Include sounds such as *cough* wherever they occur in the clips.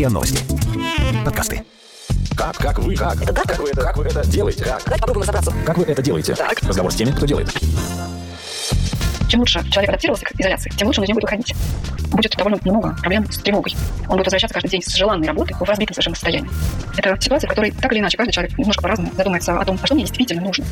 РИА Новости. Подкасты. Как, как вы, как? как? вы это, как вы это делаете? Как? Давайте попробуем разобраться. Как вы это делаете? Так. Разговор с теми, кто делает. Чем лучше человек адаптировался к изоляции, тем лучше он из него будет выходить. Будет довольно много проблем с тревогой. Он будет возвращаться каждый день с желанной работы в разбитом совершенно состоянии. Это ситуация, в которой так или иначе каждый человек немножко по-разному задумается о том, а что мне действительно нужно.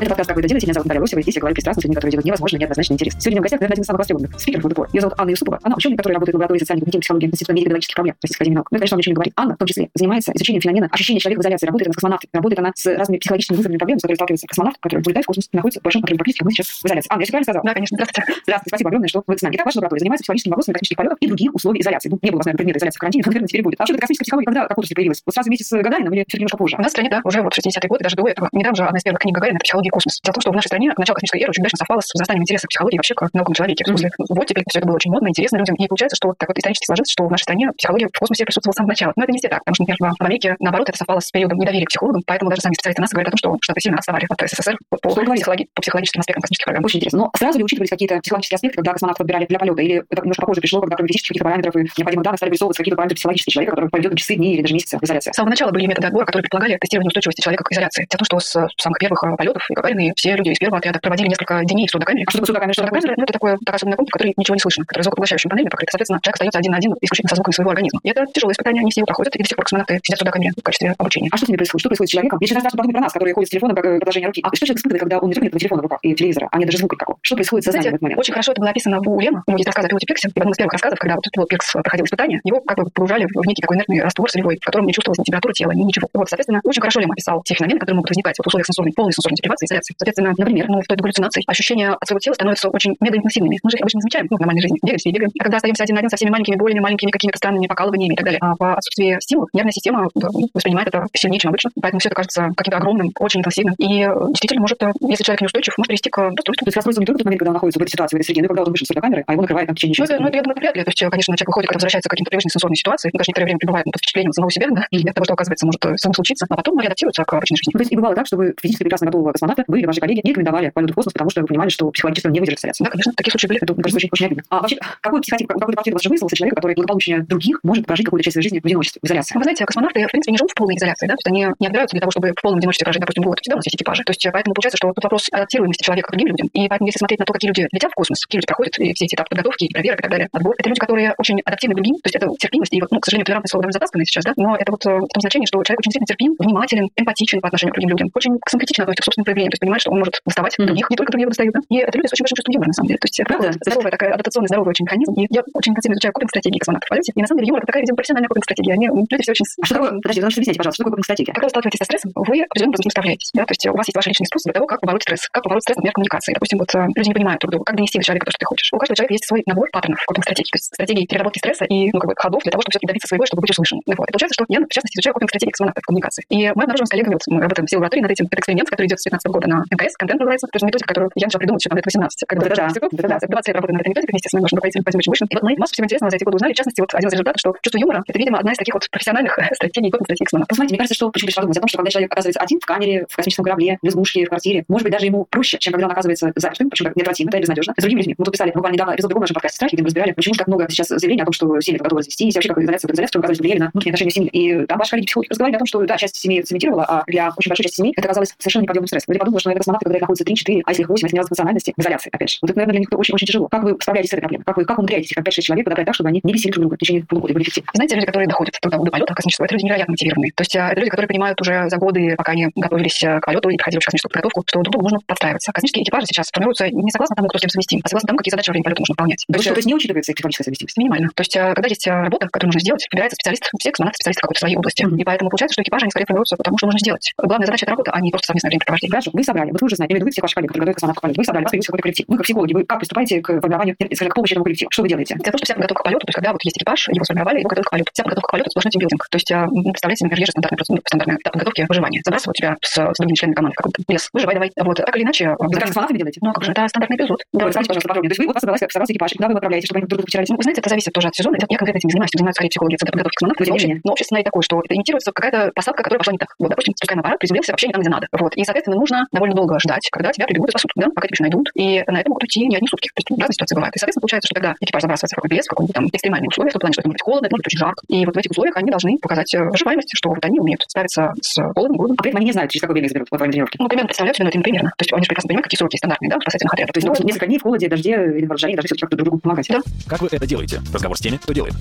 Это подкаст «Как вы это делаете?» Меня зовут Наталья Лосева. Здесь я говорю пристрастно с людьми, которые делают невозможно, неоднозначно интересно. Сегодня у меня в гостях, наверное, один из самых востребованных спикеров ВДПО. Ее зовут Анна Юсупова. Она ученый, который работает в лаборатории социальной когнитивной психологии Института медико-педагогических проблем Российской Академии наук. Ну и, конечно, он ничего не говорит. Анна, в том числе, занимается изучением феномена ощущения человека в изоляции. Работает она с космонавтом. Работает она с разными психологическими вызовами проблемами, с которыми сталкивается космонавт, который улетает в космос и находится в большом отрыве практически, мы сейчас в изоляции. Анна, я все правильно сказала? Да, конечно. Здравствуйте. Здравствуйте, спасибо огромное, что вы с нами. Итак, ваша лаборатория занимается психологическими вопросами космических полетов и других условий изоляции. Ну, не было у вас, наверное, предмета изоляции в карантине, но, *laughs* наверное, теперь будет. А вообще, космическая психология когда как отрасль появилась? Вот сразу вместе с Гагарином или все-таки немножко позже? У нас в стране, да, уже вот 60-е годы, даже до этого. Недавно же одна из первых книг Гагарина – это «Психология и космос». Дело в том, что в нашей стране начало космической эры очень удачно совпало с возрастанием интереса к психологии вообще как наукам человеке. Смысле, вот теперь все это было очень модно, интересно людям. И получается, что вот так вот исторически сложилось, что в нашей стране психология в космосе присутствовала с самого начала. Но это не все так, потому что, например, в Америке, наоборот, это совпало с периодом недоверия к психологам, поэтому даже сами специалисты нас говорят о том, что Штаты сильно отставали от СССР по, по, психологи, по психологическим аспектам космических программ. Очень интересно. Но сразу ли учитывались какие-то психологические аспекты, когда космонавтов подбирали для полета? Или это немножко попозже пришло, когда кроме физических каких-то параметров и необходимых данных стали вырисовываться какие-то параметры психологические человека, который поведет на часы, дни или даже месяцы в изоляции? С самого начала были методы отбора, которые предполагали тестирование устойчивости человека к изоляции. Дело в том, что с самых первых э, полетов и Гагарины все люди из первого отряда проводили несколько дней в судокамере. А что такое судокамера? Что такое? Судокамера, ну, это такое, такая особенная комната, в которой ничего не слышно, которая звукопоглощающими панелями покрыта. Соответственно, человек остается один на один исключительно со звуками своего организма. И это тяжелое испытание, они все его проходят, и до сих пор космонавты сидят в судокамере в качестве обучения. А что с ними происходит? Что происходит с человеком? Я сейчас подумать про нас, которые ходят с телефоном как э, продолжение руки. А что человек испытывает, когда он не только нет телефона в руках и телевизора, а нет даже звука никакого? Что происходит с сознанием в этот момент? очень хорошо это было описано в Улема. У есть рассказ о пилоте Пиксе. В одном из первых рассказов, когда вот этот пилот Пикс проходил испытание, его как бы погружали в некий такой инертный раствор солевой, в котором не чувствовалась ни температура тела, ни ничего. Вот, соответственно, очень хорошо Лем описал те феномены, которые могут возникать вот в условиях сенсорной, полной сенсорной депривации, изоляции. Соответственно, например, ну, вплоть до галлюцинаций, ощущения от своего тела становятся очень медоинтенсивными. Мы же их обычно не замечаем ну, в нормальной жизни. Бегаем, бегаем. А когда остаемся один на один со всеми маленькими болями, маленькими какими-то странными покалываниями и так далее, а в отсутствии стимулов нервная система да, воспринимает это сильнее, чем обычно. Поэтому все это кажется каким-то огромным, очень интенсивным. И э, действительно может, э, если человек неустойчив, может привести к расстройству. То есть расстройство не только в тот момент, когда он находится в этой ситуации, в этой среде, но когда он вышел из камеры, а его накрывает там в течение Ну, часа. это, ну, это, я думаю, это вряд ли. То есть, конечно, человек выходит, когда возвращается к каким-то привычной сенсорной ситуации, ну, конечно, некоторое время пребывает под впечатлением самого себя, *laughs* да, и от того, что, оказывается, может э, самому случиться, а потом реадаптируется к обычной жизни. То есть и бывало так, что вы физически прекрасно готового космонавта, вы или ваши коллеги не рекомендовали полету в космос, потому что вы понимали, что психологически он не выдержит изоляции. Да, конечно, такие случаи были. Это, мне кажется, очень, очень обидно. А вообще, какой психотип, какой портрет у вас же выяснился человека, который благополучнее других может прожить какую-то часть своей жизни в одиночестве, в изоляции? Вы знаете, космонавты, в принципе, не живут в полной изоляции, да, то есть они не отбираются для того, чтобы в полном одиночестве прожить, допустим, год. Всегда у нас есть экипажи. То есть поэтому получается, что тут вопрос адаптируемости человека к другим людям. И поэтому, если смотреть на то, какие люди летят в космос, какие люди проходят и все эти этапы подготовки, проверок и так далее, отбор, это люди, которые очень адаптивны к другим, то есть это терпимость, и вот, ну, к сожалению, толерантное слово довольно затасканное сейчас, да, но это вот э, в том значении, что человек очень действительно терпим, внимателен, эмпатичен по отношению к другим людям, очень самокритично относится к собственным проявлениям, то есть понимает, что он может доставать Мгм. других, не только другие его достают, да. И это люди с очень большим чувством юмора, на самом деле. То есть это Правда? здоровая такая адаптационный здоровый очень механизм. И я очень интенсивно изучаю копинг-стратегии космонавтов в полете. И на самом деле юмор это такая, видимо, профессиональная копинг-стратегия. Они люди все очень... А что такое? Подожди, потому что объясните, пожалуйста, что такое копинг-стратегия? Когда вы сталкиваетесь со стрессом, вы определенным образом справляетесь. Да? То есть у вас есть ваши личные способы того, как побороть стресс. Как побороть стресс, например, коммуникации. Допустим, вот э, люди не понимают друг друга, как донести до человека то, что ты хочешь. У каждого человека есть свой набор паттернов копинг-стратегий, то есть стратегии переработки стресса и ну, как бы, ходов для того, чтобы все-таки добиться своего, чтобы быть услышанным. Вот. И получается, что я, в частности, изучаю копинг-стратегии космонавтов в коммуникации. И мы обнаружим с коллегами, вот мы работаем в лаборатории над этим. Это эксперимент, который идет с 2015 года на МКС, контент называется. То есть методика, которую я начала придумывать еще там лет 18. Когда Да-да-да. институт, да, 20 лет работаю над этой методикой вместе с моим руководителем Владимиром Вышин. И вот мы массу всего интересного за эти годы узнали. В частности, вот один из результатов, что чувство юмора — это, видимо, одна из таких вот профессиональных *laughs* стратегий копинг-стратегий космонавтов. Посмотрите, мне кажется, что почему пришла думать о том, что когда человек оказывается один в камере, в космическом корабле, в избушке, в квартире, может быть, даже ему проще, чем когда он оказывается запертым, почему так неотвратимо, это безнадежно, с другими людьми. Мы тут писали буквально недавно эпизод в другом нашем подкасте «Страхи», где мы разбирали, почему так много сейчас заявлений о том, что семьи готовы развестись, и вообще как изоляция, как изоляция, оказывается, влияли на внутренние отношения семьи. И там ваши коллеги психологи разговаривали о том, что да, часть семьи цементировала, а для очень большой части семьи это оказалось совершенно неподъемным стрессом. Люди подумали, что, наверное, космонавты, когда их находится 3-4, а если их 8, если не разных национальностей, в изоляции, опять же. Вот это, наверное, для них очень-очень тяжело. Как вы справляетесь с этой проблемой? Как вы, как умудряетесь как 5-6 человек, подобрать так, чтобы они не бесили друг друга в течение полугода были эффективны? Знаете, люди, которые доходят до, до полета космического, это люди невероятно мотивированные. То есть э, это люди, которые понимают уже за годы, пока они готовились э, к полету и проходили космическую подготовку, что друг другу нужно подстраиваться. Космические экипажи сейчас формируются не согласно тому, кто с кем совместим, а согласно тому, какие задачи во время полета нужно выполнять. То есть, то есть не учитывается их психологическая совместимость? Минимально. То есть, э, когда есть э, работа, которую нужно сделать, выбирается специалист, все космонавты специалисты в какой-то своей области. Мгм. И поэтому получается, что экипажи, они скорее формируются потому, что нужно сделать. Главная задача это работа, а не просто совместное времяпрепровождение. Хорошо, вы собрали, вот вы уже знаете, я имею в виду всех ваших коллег, которые готовят космонавтов. Вы собрали, вас появился какой-то коллектив. Вы как психологи, вы как приступаете к формированию, к помощи этому коллективу? Что вы делаете? Дело в том, что вся подготовка к полету, то есть когда вот есть экипаж, его сформировали, его готовят к полету. Вся подготовка к полету сплошной тимбилдинг. То есть м, представляете, например, есть же стандартная, процедура, стандартная этап подготовки выживания. Забрасывают тебя с, с другими членами команды в какой-то лес. Выживай давай. Вот. Так или иначе, Вы как с делаете? ну а как же, это стандартный эпизод. Да, пожалуйста, подробнее. То есть вы вот вас собрался, экипаж, куда вы отправляете, чтобы они друг друга втирались? Ну, вы знаете, это зависит тоже от сезона. Это я конкретно этим не занимаюсь, этим занимаются скорее психологи, это подготовки космонавтов. Тем Но, общество и такое, что это имитируется какая-то посадка, которая пошла не так. Вот, допустим, спускаемый аппарат приземлился вообще не там, где надо. Вот. И, соответственно, нужно довольно долго ждать, когда тебя прибегут и спасут, да, пока тебя еще найдут. И на это могут уйти не одни сутки. То есть разные ситуации бывают. И, соответственно, получается, что когда экипаж забрасывается в какой-то лес, в какой-нибудь там экстремальные условия, в том плане, что это может быть холодно, это может быть очень жарко. И вот в этих условиях они должны показать э, выживаемость, что вот они умеют справиться с холодом, голодом. А при этом они не знают, через какое время их заберут во время тренировки. Ну, примерно представляют себе, но это не примерно. То есть они же прекрасно понимают, какие сроки стандартные, да, спасательных отрядов. То есть ну, несколько дней в холоде, дожде или в жаре должны как-то друг другу помогать. Да. Как вы это делаете? Разговор с теми, кто делает.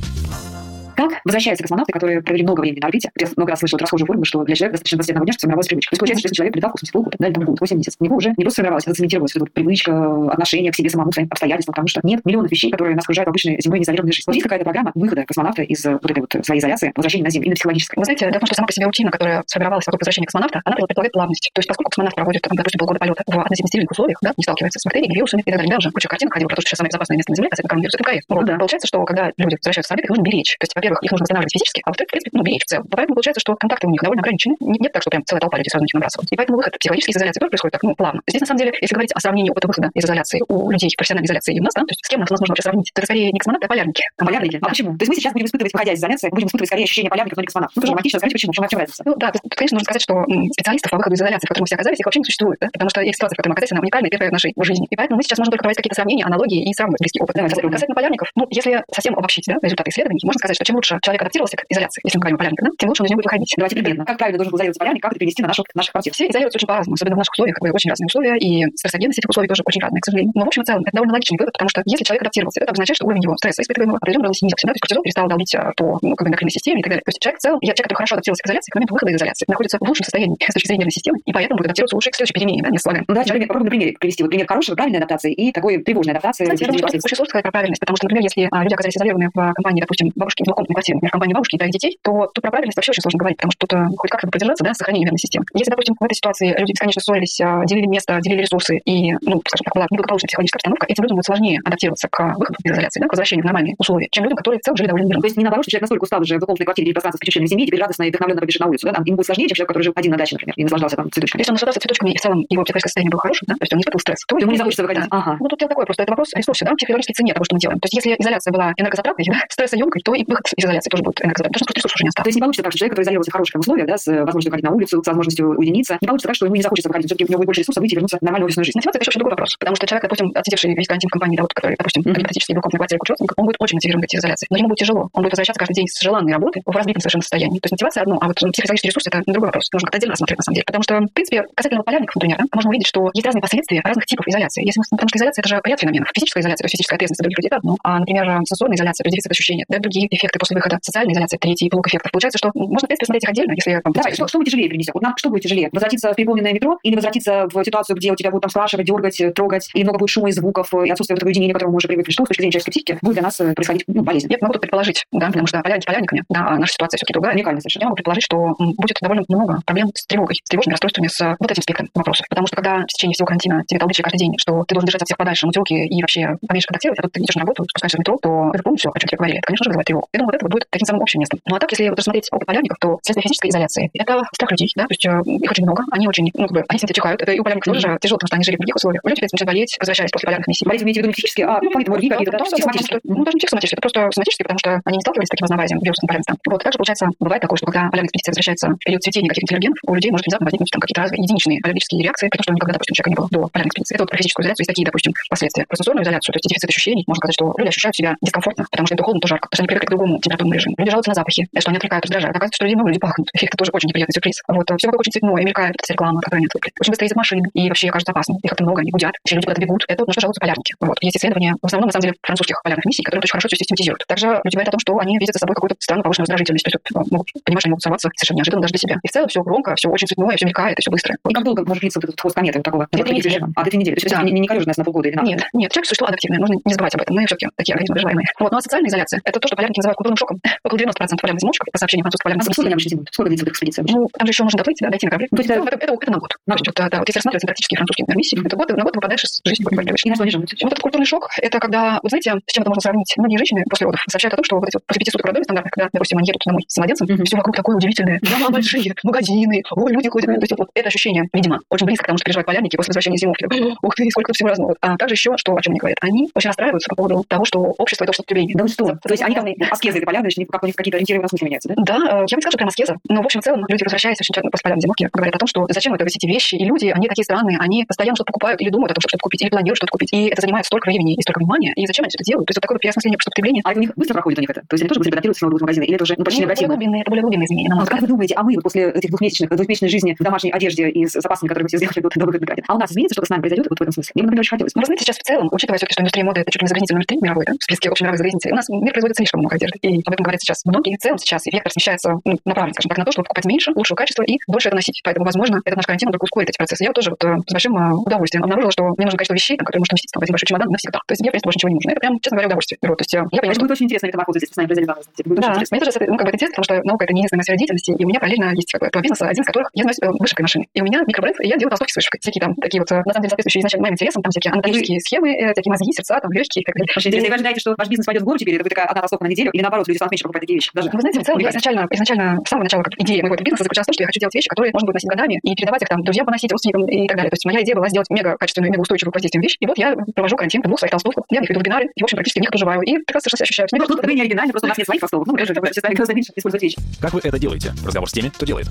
Как возвращаются космонавты, которые провели много времени на орбите? Я много раз слышал расхожую форму, что для человека достаточно 21 дня, чтобы сформировалась привычка. То есть получается, что если человек летал в космосе полгода, дали там год, 8 месяцев, у него уже не просто сформировалась, это цементировалась вот привычка, отношение к себе самому, к своим обстоятельствам, потому что нет миллионов вещей, которые нас окружают в обычной земной неизолированной жизни. Вот есть какая-то программа выхода космонавта из вот этой вот своей изоляции, возвращения на Землю, именно психологической. Вы знаете, дело в том, что сама по себе рутина, которая сформировалась вокруг возвращения космонавта, она предполагает плавность. То есть поскольку космонавт проводит, там, допустим, полгода полета в относительно стерильных условиях, да, не сталкивается с бактериями, вирусами и так далее. Даже куча картин ходила про то, что сейчас самое безопасное место на Земле, касательно коронавируса, это. Вот, да. Получается, что когда люди возвращаются с орбиты, их нужно беречь. То есть, во-первых, их нужно восстанавливать физически, а во-вторых, в принципе, ну, беречь в целом. Поэтому получается, что контакты у них довольно ограничены. Не- Нет так, что прям целая толпа людей сразу начинает набрасываться. И поэтому выход психологической из изоляции тоже происходит так, ну, плавно. Здесь, на самом деле, если говорить о сравнении опыта выхода из изоляции у людей профессиональной изоляции и у нас, да, то есть с кем нас возможно вообще сравнить? Это скорее не космонавты, а полярники. А полярники? А почему? То есть мы сейчас будем испытывать, выходя из изоляции, будем испытывать скорее ощущение полярников, но не космонавтов. Ну, романтично, скажите, почему? Чем, чем разница? Ну да, то тут, конечно, нужно сказать, что специалистов по выходу из изоляции, в которой мы все оказались, их вообще не существует, да? потому что их ситуация, в которой мы оказались, она уникальная, первая в нашей жизни. И поэтому мы сейчас можем только проводить какие-то сравнения, аналогии и сравнивать близкий опыт. Попробуем. касательно полярников, ну, если совсем обобщить да, результаты исследований, можно сказать, что чем лучше человек адаптировался к изоляции, если мы говорим о полярниках, да, тем лучше он из нее будет выходить. Давайте примерно. Как правильно должен был изолироваться полярник, как это перенести на нашу, наших квартир? Все изолируются очень по-разному, особенно в наших условиях, как бы очень разные условия, и стрессогенность этих условий тоже очень разная, к сожалению. Но в общем и целом это довольно логичный вывод, потому что если человек адаптировался, это означает, что уровень его стресса испытываемого определенно уровень снизился, да, то есть кортизол перестал долбить а, по ну, как бы эндокринной системе и так далее. То есть человек в целом, я, человек, который хорошо адаптировался к изоляции, к моменту выхода из изоляции, находится в лучшем состоянии *laughs* с точки зрения нервной системы, и поэтому будет адаптироваться лучше к следующей перемене, да, не слагаем. Ну, давайте попробуем на примере привести. Вот пример хорошего, правильной адаптации и такой тревожной адаптации. Я думаю, Последствий. очень сложно сказать про правильность, потому что, например, если а, люди оказались изолированы в компании, допустим, бабушки двухкомнатной квартире, например, компании бабушки и троих детей, то тут про правильность вообще очень сложно говорить, потому что тут а, хоть как-то продержаться, да, сохранение нервной системы. Если, допустим, в этой ситуации люди бесконечно ссорились, а, делили место, делили ресурсы и, ну, скажем так, была неблагополучная психологическая обстановка, этим людям будет сложнее адаптироваться к выходу из изоляции, да, к возвращению в нормальные условия, чем людям, которые в целом жили довольно мирно. То есть не наоборот, что человек настолько устал уже в двухкомнатной квартире или пространстве с членами семьи, теперь радостно и вдохновленно побежит на улицу. Да? Там ему будет сложнее, чем человек, который жил один на даче, например, и наслаждался там цветочками. Если он наслаждался цветочками и в целом его психологическое состояние было хорошим, да, то есть он не испытывал стресс, то Ему не захочется выходить. Да. Ага. Ну, тут дело такое, просто это вопрос ресурса, да, психологической цене того, что мы делаем. То есть, если изоляция была энергозатратной, *laughs* да, стрессоемкой, то и выход из изоляции тоже будет энергозатратный, потому что просто ресурсов уже не То осталось. есть не получится так, что человек, который изолировался в хороших условиях, да, с э, возможностью выходить на улицу, с возможностью уединиться, не получится так, что ему не захочется выходить. Все-таки у него будет больше ресурсов выйти и вернуться в нормальную офисную жизнь. Мотивация это еще очень другой вопрос, потому что человек, допустим, отсидевший весь карантин в компании, да, вот, который, допустим, Мгм. гипотетически в квартире куча родственников, он будет очень мотивирован из изоляции. Но ему будет тяжело. Он будет возвращаться каждый день с желанной работы в разбитом совершенно состоянии. То есть мотивация одно, а вот психологический ресурс это другой вопрос. Нужно как-то отдельно рассматривать на самом деле. Потому что, в принципе, касательно полярников, например, да, можно увидеть, что есть разные последствия разных типов изоляции. Если мы, потому что изоляция это же ряд феноменов. Физическая изоляция, то есть физическая ответственность других людей, это одно. А, например, сенсорная изоляция, то есть дефицит ощущения, да, другие эффекты после выхода. Социальная изоляция, третий блок эффектов. Получается, что можно, в принципе, смотреть их отдельно, если вам Давай, что, что будет тяжелее перенести? Вот нам что будет тяжелее? Возвратиться в переполненное метро или возвратиться в ситуацию, где у тебя будут там спрашивать, дергать, э, трогать, или много будет шума и звуков, э, и отсутствие этого единения, к которому мы уже привыкли, что с точки зрения человеческой психики будет для нас э, происходить ну, болезнь. Я могу тут предположить, да, потому что полярники полярниками, да, а наша ситуация все-таки другая. Уникально совершенно. Я могу предположить, что будет довольно много проблем с тревогой, с тревожными расстройствами, с вот этим спектром вопросов. Потому что когда в течение всего карантина тебе толдычили каждый день, что ты должен держать от всех подальше, мутилки и вообще поменьше контактировать, а тут ты идешь на работу, спускаешься в метро, то это помнишь все, о чем тебе говорили. Это, конечно же, вызывает тревогу. Я думаю, вот это вот будет таким самым общим местом. Ну а так, если вот рассмотреть опыт полярников, то следствие физической изоляции – это страх людей, да, то есть э, их очень много, они очень, ну, как бы, они с чихают, это и у полярников тоже тяжело, потому что они жили в других условиях. У людей начинают болеть, возвращаясь после полярных миссий. Болезнь имеете в виду не физически, а ну, МОРВИ какие-то, да, потому что- Ну, даже не психосоматические, это просто соматические, потому что они не сталкивались с таким разнообразием вирусных полярностей. Вот, также, получается, бывает такое, что когда полярная экспедиция возвращается в период цветения каких-то аллергенов, у людей может внезапно возникнуть там какие-то разные единичные аллергические реакции, при том, что никогда, допустим, у человека не было до полярной экспедиции. Это вот про физическую изоляцию есть такие, допустим, последствия. Про сенсорную изоляцию, то есть дефицит ощущений, можно сказать, что люди ощущают себя дискомфортно, потому что им то холодно, то жарко, потому что они привыкли к другому температурному режиму. Люди жалуются на запахи, что они отвлекают, раздражают. Оказывается, что люди много люди пахнут. Эффект тоже очень неприятный сюрприз. Вот, все вокруг очень цветное, мелькает вот эта реклама, которая они отвыкли. Очень быстро ездят машины, и вообще кажется опасно. Их как-то много, они гудят, все люди куда-то бегут. Это вот на что жалуются полярники. Вот. Есть исследования, в основном, на самом деле, французских полярных миссий, которые очень хорошо все систематизируют. Также люди говорят о том, что они видят за собой какую-то странную повышенную раздражительность. То есть вот, могут, понимаешь, они могут сорваться совершенно неожиданно даже для себя. И в целом все громко, все очень цветное, все мелькает, и все быстро. И как долго может длиться вот этот хвост кометы вот такого? Две-три недели. А, две-три недели. То есть Да. это не, не корежит нас на полгода или на Нет, нет, человек существо адаптивное, нужно не забывать об этом. Мы все-таки такие организмы выживаемые. Вот, ну а социальная изоляция это то, что полярники называют культурным шоком. Около 90% полярных зимовщиков, по сообщениям французских полярных А сколько они обычно зимуют? Сколько длится вот экспедиция обычно? ну, там же еще нужно доплыть, да, дойти на корабле. То есть Ну, это- это, это, на год. На есть, вот, да, вот если рассматривать антарктические и французские миссии, это год, на год выпадаешь из жизни привычки. И на что они живут? Ну, Вот этот культурный шок, это когда, вот знаете, с чем это можно сравнить? Многие женщины после родов сообщают о том, что вот эти вот после пяти суток родов стандартных, когда, допустим, они едут домой с младенцем, Мгм. все вокруг такое удивительное, дома большие, магазины, ой, люди ходят. То есть вот это ощущение, видимо, очень близко к тому, что переживают полярники после возвращения зимовки. Ух ты, сколько всего разного. А также еще, что, о чем они говорят, они очень расстраиваются по поводу того, что общество это общество потребления. Да вы что? То есть они как аскезы это поля, значит, как у них какие-то ориентиры в смысле меняются, да? Да, э, я бы сказала, что прям аскеза. Но, в общем, в целом, люди, возвращаясь очень часто после полян одинокие, говорят о том, что зачем это эти вещи, и люди, они такие странные, они постоянно что-то покупают или думают о том, что-то купить, или планируют что-то купить. И это занимает столько времени и столько внимания, и зачем они это делают? То есть вот такое вот переосмысление просто потребления. А это у них быстро проходит у них это? То есть они тоже быстро адаптируются снова в магазины? Или это уже ну, почти Ну, это более негативно? глубинные, это более глубинные изменения, на мой А как вы думаете, а мы вот после этих двухмесячных, двухмесячной жизни в домашней одежде и с запасами, которые вы себе сделали до выхода на а у нас изменится что-то с нами произойдет вот в этом смысле? Мне например, очень хотелось. Ну, вы знаете, сейчас в целом, учитывая все-таки, что индустрия моды это чуть ли не загрязнитель номер три мировой, да, в списке общемировых загрязнителей, у нас мир производит слишком много одежды. И об этом говорят сейчас многие. В целом сейчас вектор смещается ну, направлен, скажем так, на то, чтобы покупать меньше, лучшего качества и больше это носить. Поэтому, возможно, этот наш карантин только ускорит эти процессы. Я вот тоже вот, э, с большим э, удовольствием обнаружила, что мне нужно количество вещей, там, которые можно вместить там, в один большой чемодан навсегда. То есть мне, в принципе, больше ничего не нужно. Это прям, честно говоря, удовольствие. Вот, то есть э, я понимаю, Это что будет очень интересно, метаморфоза здесь с нами произойдет. Это да, мне тоже это, ну, как бы это интересно, потому что наука это не единственная сфера деятельности, и у меня параллельно есть как бы два бизнеса, один из которых я занимаюсь э, вышивкой машины. И у меня микробренд, и я делаю толстовки с вышивкой. Всякие там такие вот, на самом деле, соответствующие изначально моим интересам, там всякие анатомические схемы, э, всякие мозги, сердца, там легкие и так далее. Вы ожидаете, что ваш бизнес пойдет в гору теперь, это будет такая одна толстовка на неделю, или наоборот, люди станут меньше покупать такие вещи? Даже. Вы знаете, в целом, я изначально, изначально, с самого начала, как идея моего бизнеса заключалась в том, что я хочу делать вещи, которые можно будет носить годами и передавать их там друзьям поносить, родственникам и так далее. То есть моя идея была сделать мега качественную, мега устойчивую к воздействием вещь. И вот я провожу карантин в двух своих толстовках. Я в них веду вебинары, и, в общем, практически в них проживаю. И прекрасно совершенно себя ощущаю. Ну, тут вы не оригинальны, просто у нас нет своих толстовок. Ну, мы тоже считаем, гораздо меньше использовать вещи. Как вы это делаете? Разговор с теми, кто делает.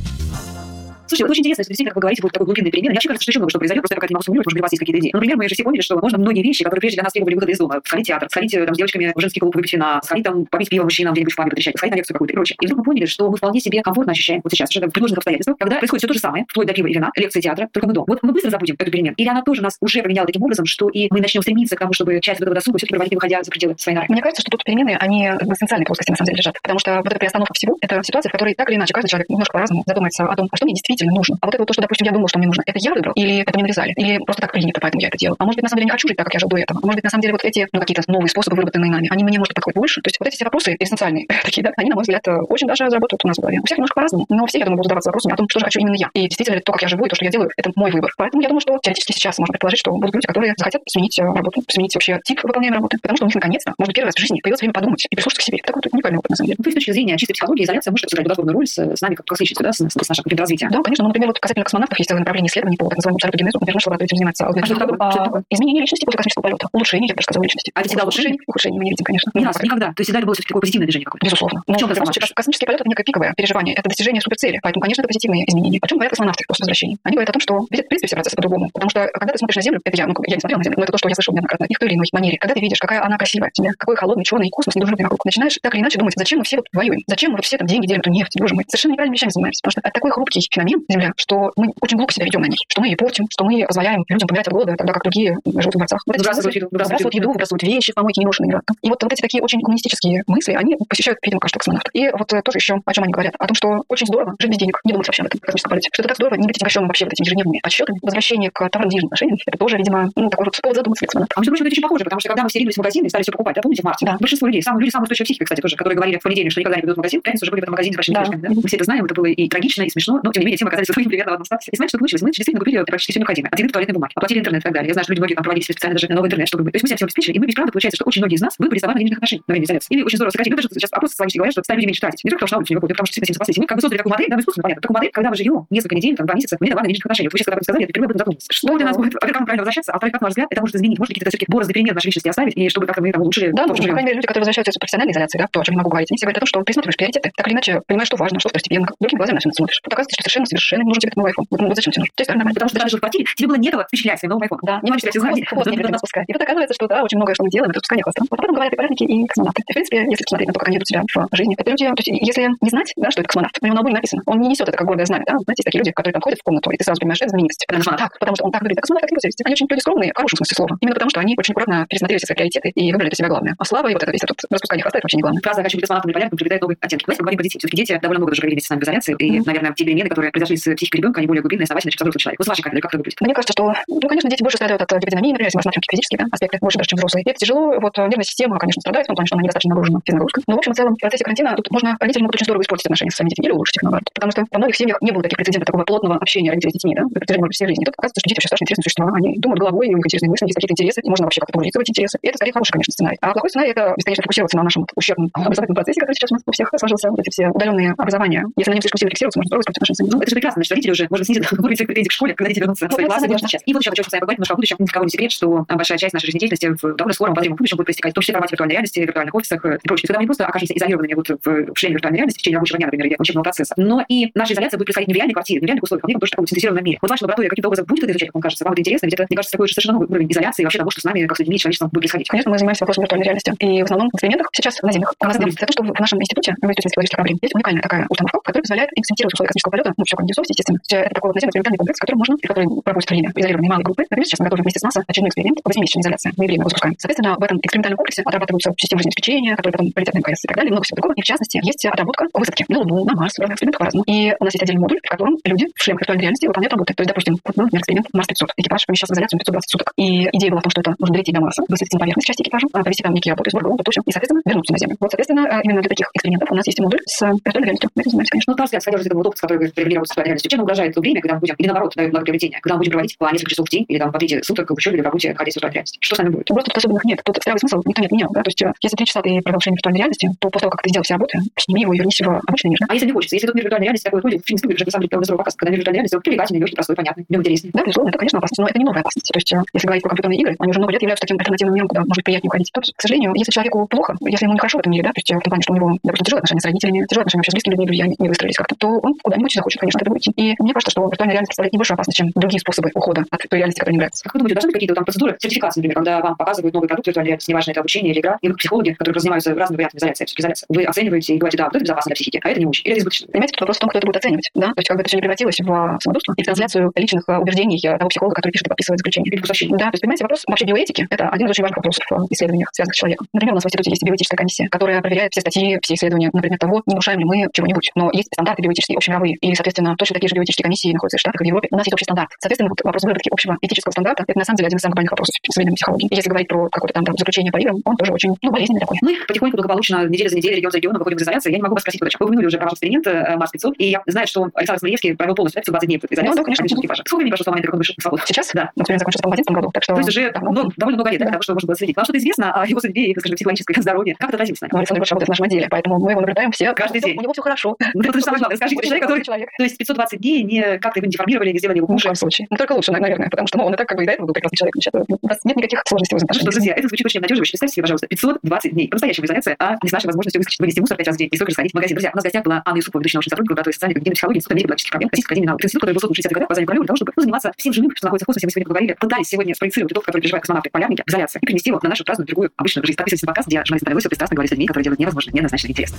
Слушайте, вот очень интересно, что действительно, как вы говорите, будут такой глубинный перемены. Мне вообще кажется, что еще много что произойдет, просто я пока не могу сформулировать, может быть, у вас есть какие-то идеи. Ну, Например, мы же все поняли, что можно многие вещи, которые прежде для нас требовали выхода из дома, сходить театр, сходить э, там, с девочками в женский клуб выпить вина, сходить там попить пиво мужчинам где-нибудь в пабе, потрещать, сходить на лекцию какую-то и прочее. И вдруг мы поняли, что мы вполне себе комфортно ощущаем вот сейчас, уже в предложенных обстоятельствах, когда происходит все то же самое, вплоть до пива и вина, лекции театра, только мы дома. Вот мы быстро забудем эту перемену. Или она тоже нас уже поменяла таким образом, что и мы начнем стремиться к тому, чтобы часть этого досуга все-таки проводить, выходя за пределы своей норы. Мне кажется, что тут перемены, они в эссенциальной плоскости на самом деле лежат. Потому что вот эта перестановка всего, это ситуация, в которой так или иначе каждый человек немножко по-разному задумается о том, а что мне действительно нужно. А вот это вот то, что, допустим, я думал, что мне нужно, это я выбрал, или это мне навязали, или просто так принято, поэтому я это делаю. А может быть, на самом деле не хочу жить так, как я жил до этого. А может быть, на самом деле вот эти, ну, какие-то новые способы, выработанные нами, они мне, может, подходят больше. То есть вот эти все вопросы эссенциальные *laughs* такие, да, они, на мой взгляд, э, очень даже работают у нас в голове. У всех немножко по-разному, но все, я думаю, будут задаваться вопросами о том, что же хочу именно я. И действительно ли то, как я живу, и то, что я делаю, это мой выбор. Поэтому я думаю, что теоретически сейчас можно предположить, что будут люди, которые захотят сменить э, работу, сменить вообще тип выполняемой работы, потому что у них наконец-то, может первый раз в жизни появилось время подумать и прислушаться к себе. Это такой вот уникальный опыт, на самом деле. То есть, с точки зрения чистой психологии, изоляция может сыграть роль с, с нами, как классическую, да, с, с, с нашим развитием. Да, конечно. Ну, например, вот касательно космонавтов есть целое направление исследований по так называемому абсолютогенезу. Например, наша лаборатория этим занимается. А что такое? Такое? Изменение личности после космического полета. Улучшение, я бы даже сказала, личности. А это всегда улучшение? Ухудшение мы не видим, конечно. Разу, как- никогда. То есть всегда было все-таки такое позитивное движение какое-то. Безусловно. В чем Ну, это космический, полет это некое пиковое переживание. Это достижение суперцели. Поэтому, конечно, это позитивные изменения. О чем говорят космонавты после возвращения? Они говорят о том, что видят, в принципе, все процессы по-другому. Потому что когда ты смотришь на Землю, это я, ну, я не смотрела на Землю, но это то, что я слышал неоднократно, и в той или иной манере. Когда ты видишь, какая она красивая тебе, какой холодный, черный космос недружелюбный вокруг, начинаешь так или иначе думать, зачем мы все тут воюем? Зачем мы все там деньги делим, эту нефть, боже мой. Совершенно неправильными вещами занимаемся. Потому что это такой хрупкий феномен Земля, что мы очень глупо себя ведем на ней, что мы ее портим, что мы позволяем людям помирать от голода, тогда как другие живут в дворцах. Вот Выбрасывают еду, выбрасывают выбрасывают еду, выбрасывают вещи, помойки ненужные. да. И вот, вот эти такие очень коммунистические мысли, они посещают, видимо, каждого космонавта. И вот э, тоже еще о чем они говорят? О том, что очень здорово жить без денег, не думать вообще об этом космическом полете. Что это так здорово, не быть обращенным вообще вот этими ежедневными подсчетами. Возвращение к товарно-денежным отношениям, это тоже, видимо, ну, такой вот повод задуматься космонавта. А между прочим, это очень похоже, потому что когда мы все ринулись в магазин и стали все покупать, да, помните, в марте? Да. Большинство людей, самые, люди самые устойчивые психики, кстати, тоже, которые говорили в понедельник, что никогда не придут в магазин, в пятницу уже были в этом магазине с большими Да. да? Мы все это знаем, это было и трагично, и смешно, но тем не менее, мы оказались в примерно в одном статусе. И знаете, что получилось? Мы действительно купили практически все необходимое. До туалетной бумаги, оплатили интернет и так далее. Я знаю, что люди многие там проводили специально даже на новый интернет, чтобы. То есть мы себя всем обеспечили, и мы ведь правда получается, что очень многие из нас выбрали товарно денежных отношений на время изоляции. Или очень здорово сократили. Даже сейчас опросы социологические говорят, что стали люди меньше тратить. Не только потому, что на улицу не выходят, а потому что действительно спаслись. Мы как бы создали такую модель, да, ну, искусственно, понятно, такую модель, когда мы живем несколько недель, там, два месяца, вне товарно денежных отношений. Вот вы сейчас когда этом сказали, я впервые об этом задумалась. Что для нас будет, во-первых, как мы правильно возвращаться, а во-вторых, как, на ваш взгляд, это может изменить, может какие-то все-таки борозды перемен в нашей личности оставить, и чтобы как-то мы там улучшили Да, ну, что по живем. крайней мере, люди, которые возвращаются из профессиональной изоляции, да, то, о чем я могу говорить, они все говорят о том, что пересматриваешь приоритеты, так или иначе понимаешь, что важно, что второстепенно, другим глазами на это смотришь. Вот оказывается, что совершенно, совершенно не нужен тебе этот новый iPhone. Вот, ну, вот зачем тебе нужен? То есть, нормально. Потому что даже в квартире, тебе было некого впечатлять своим новым айфоном. Да, не можешь знать. хвост, хвост не нас пускать. И вот оказывается, что да, очень многое, что мы делаем, это спускание хвоста. Вот об этом говорят и полярники, и космонавты. И, в принципе, если посмотреть на то, как они ведут себя в жизни, это люди, то есть, если не знать, да, что это космонавт, у него на лбу не написано, он не несет это как гордое знамя, да. Знаете, есть такие люди, которые там ходят в комнату, и ты сразу понимаешь, это знаменитость. Потому что так, потому что он так выглядит. А космонавты как люди, они очень люди скромные, в хорошем смысле слова. Именно потому, что они очень аккуратно пересмотрели все свои приоритеты и выбрали для себя главное. А слава и вот это весь этот распускание хвоста, это вообще не главное. фраза «хочу быть космонавтом полярником» приобретает новые оттенки. Давайте поговорим про детей. Все-таки дети довольно много даже провели с нами изоляции, и, наверное, те перемены, которые произошли с психикой ребенка, они более глубинные, основательные, чем со взрослым человеком. Вот с вашей кафедры как это выглядит? Мне кажется, что, ну, конечно, дети больше страдают от гиподинамии, например, если мы рассматриваем физические да, аспекты, больше даже, чем взрослые. И это тяжело. Вот э, нервная система, конечно, страдает, в том плане, что она недостаточно нагружена физнагрузкой. Но, в общем, в целом, в процессе карантина тут можно, родители могут очень здорово испортить отношения с своими детьми или улучшить их, наоборот. Потому что во многих семьях не было таких прецедентов такого плотного общения родителей с детьми, да, на протяжении, может всей жизни. И тут оказывается, что дети вообще страшно интересные существа. Они думают головой, у них интересные мысли, есть какие-то интересы, и можно вообще как-то погрузиться в эти интересы. И это скорее хороший, конечно, сценарий. А плохой сценарий это бесконечно фокусироваться на нашем ущербном образовательном процессе, который сейчас у нас у всех сложился, вот эти все удаленные образования. Если на нем слишком сильно фиксироваться, можно здорово испортить отношения с ними. Ну, это же прекрасно, значит, родители уже, может, снизят *laughs* уровень своих претензий к школе, когда дети вернутся в свои классы, конечно. сейчас. И вот еще хочу поговорить немножко о будущем. Ни для кого не секрет, что а, большая часть нашей жизнедеятельности в довольно скором обозримом будущем будет проистекать, в том числе в формате виртуальной реальности, виртуальных офисах э, и прочее. Когда мы не просто окажемся изолированными вот в шлеме виртуальной реальности в течение рабочего дня, например, или учебного процесса, но и наша изоляция будет происходить не в реальной квартире, не в реальных условиях, а в неком тоже таком синтезированном мире. Вот ваша лаборатория каким-то образом будет это изучать, как вам кажется? Вам это интересно? Ведь это, мне кажется, такой же совершенно новый уровень изоляции и вообще того, что с нами, как с людьми, человечеством будет происходить. Конечно, мы занимаемся вопросом виртуальной реальности. И в основном в экспериментах сейчас наземных. У нас за то, что в нашем институте, в Институте есть уникальная такая установка, которая позволяет им сымитировать условия космического полета, ну, все Ньюсов, естественно. Это такой вот наземный экспериментальный комплекс, в котором можно, и который проводит время изолированные малые группы. Например, сейчас мы готовим вместе с НАСА очередной эксперимент по 8-месячной изоляции. Мы время его запускаем. Соответственно, в этом экспериментальном комплексе отрабатываются системы жизнеобеспечения, которые потом полетят на МКС и так далее, много всего такого. И в частности, есть отработка высадки на Луну, на Марс, в разных экспериментах по-разному. И у нас есть отдельный модуль, в котором люди в шлемах виртуальной реальности выполняют работы. То есть, допустим, вот был, эксперимент Марс 500. Экипаж помещался в изоляцию на 520 суток. И идея была в том, что это нужно долететь до Марса, высадиться на поверхность части экипажа, а, провести там некие работы с боргом, потушим, и, соответственно, вернуться на Землю. Вот, соответственно, э, именно для таких экспериментов у нас есть модуль с виртуальной реальностью. Мы этим занимаемся, конечно. Ну, на взгляд, исходя этого опыта, который вы с реальностью, чем угрожает то время, когда мы будем, или наоборот, дает много приобретения, когда мы будем проводить по несколько часов в день, или там по третьи суток в учебе или в работе, находясь в виртуальной реальности? Что с нами будет? Просто тут особенных нет. Тут здравый смысл никто не отменял. Да? То есть, э, если три часа ты провел в виртуальной реальности, то после того, как ты сделал все работы, сними его и вернись в обычный мир. да? А если не хочется? Если тут мир виртуальной реальности такой ходит, фильм Спилберг же довольно здорово показывает, когда мир виртуальной реальности привлекательный, легкий, простой, понятный, мне интереснее. Да, безусловно, это, конечно, опасность, но это не новая опасность. То есть, э, если говорить про компьютерные игры, они уже много лет являются таким альтернативным миром, куда может приятнее уходить. Тут, к сожалению, если человеку плохо, если ему нехорошо в этом мире, да, то есть э, в том плане, что у него, допустим, тяжелые отношения с родителями, тяжелые отношения вообще с близкими людьми, друзья не выстроились как-то, то он куда-нибудь захочет, конечно, это уйти. И мне кажется, что виртуальная реальность представляет не большую опасность, чем другие способы ухода от той реальности, которая не нравится. Как вы думаете, должны быть какие-то там процедуры сертификации, например, когда вам показывают новый продукт виртуальной реальности, неважно, это обучение или игра, и вы психологи, которые занимаются разными вариантами изоляции, изоляция, вы оцениваете и говорите, да, вот это безопасно для психики, а это не очень, или это избыточно. Понимаете, тут вопрос в том, кто это будет оценивать. Да? То есть, как бы это все не превратилось в а, самодурство и трансляцию личных а, убеждений а, того психолога, который пишет и подписывает заключение. Или. Да, то есть, понимаете, вопрос вообще биоэтики – это один из очень важных вопросов в исследованиях, связанных с человеком. Например, у нас в институте есть биоэтическая комиссия, которая проверяет все статьи, все исследования, например, того, не нарушаем ли мы чего-нибудь. Но есть стандарты биоэтические, общемировые. И, соответственно, точно такие же биоэтические комиссии находятся в Штатах и в Европе. У нас есть общий стандарт. Соответственно, вот вопрос выработки общего этического стандарта – это на самом деле один из самых главных вопросов в современной психологии. И если говорить про какое-то там, там заключение по играм, он тоже очень ну, болезненный такой. Мы потихоньку, благополучно, неделя за неделей, регион за регионом выходим из изоляции. Я не могу вас спросить, куда. Вы упомянули уже про ваш эксперимент э, Марс 500, и я знаю, что Александр Смолевский провел полностью да, 20 дней в изоляции. Ну, да, конечно. Один. Сколько времени прошло с того момента, как он вышел на свободу? Сейчас, Да. например, закончился в 2011 году, так что... То есть уже давно. ну, довольно много лет да, Да. того, чтобы можно было следить. Вам что-то известно о его судьбе и, скажем, психологическом *laughs* здоровье? Как это отразилось на нем? Но Александр больше работает в нашем отделе, поэтому мы его наблюдаем все. Каждый день. У него все хорошо. Ну, это самое главное. Скажите, человек, который... человек. То есть 520 дней не как-то его не деформировали, не сделали его Ни в хуже. коем случае. Ну, только лучше, наверное, потому что ну, он и так как бы и до этого был прекрасный человек. Значит, у нас нет никаких сложностей в Что, отношениях. друзья, это звучит очень обнадеживающе. Представьте себе, пожалуйста, 520 дней. По-настоящему изоляция, а не с нашей возможностью выскочить, вынести мусор 5 раз в день и столько же сходить в магазин. Друзья, у нас в гостях была Анна Юсупова, ведущий научный сотрудник лаборатории социальной когнитивной психологии Института медико-биологических проблем Российской академии наук. Институт, который был создан в 60-х годах по заданию Королева для того, чтобы ну, заниматься всем живым, что находится в космосе. Мы сегодня поговорили, пытались сегодня спроецировать тот, который переживает космонавты полярники, изоляция, и перенести его на нашу праздную другую обычную жизнь. Подписывайтесь на подкаст, где журналист пристрастно говорит с людьми, которые делают невозможно, неоднозначно интересно.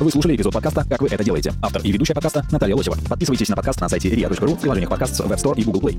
Вы слушали эпизод подкаста «Как вы это делаете». Автор и ведущая подкаста Наталья Лосева. Подписывайтесь на подкаст на сайте ria.ru в приложениях подкаст в App Store и Google Play.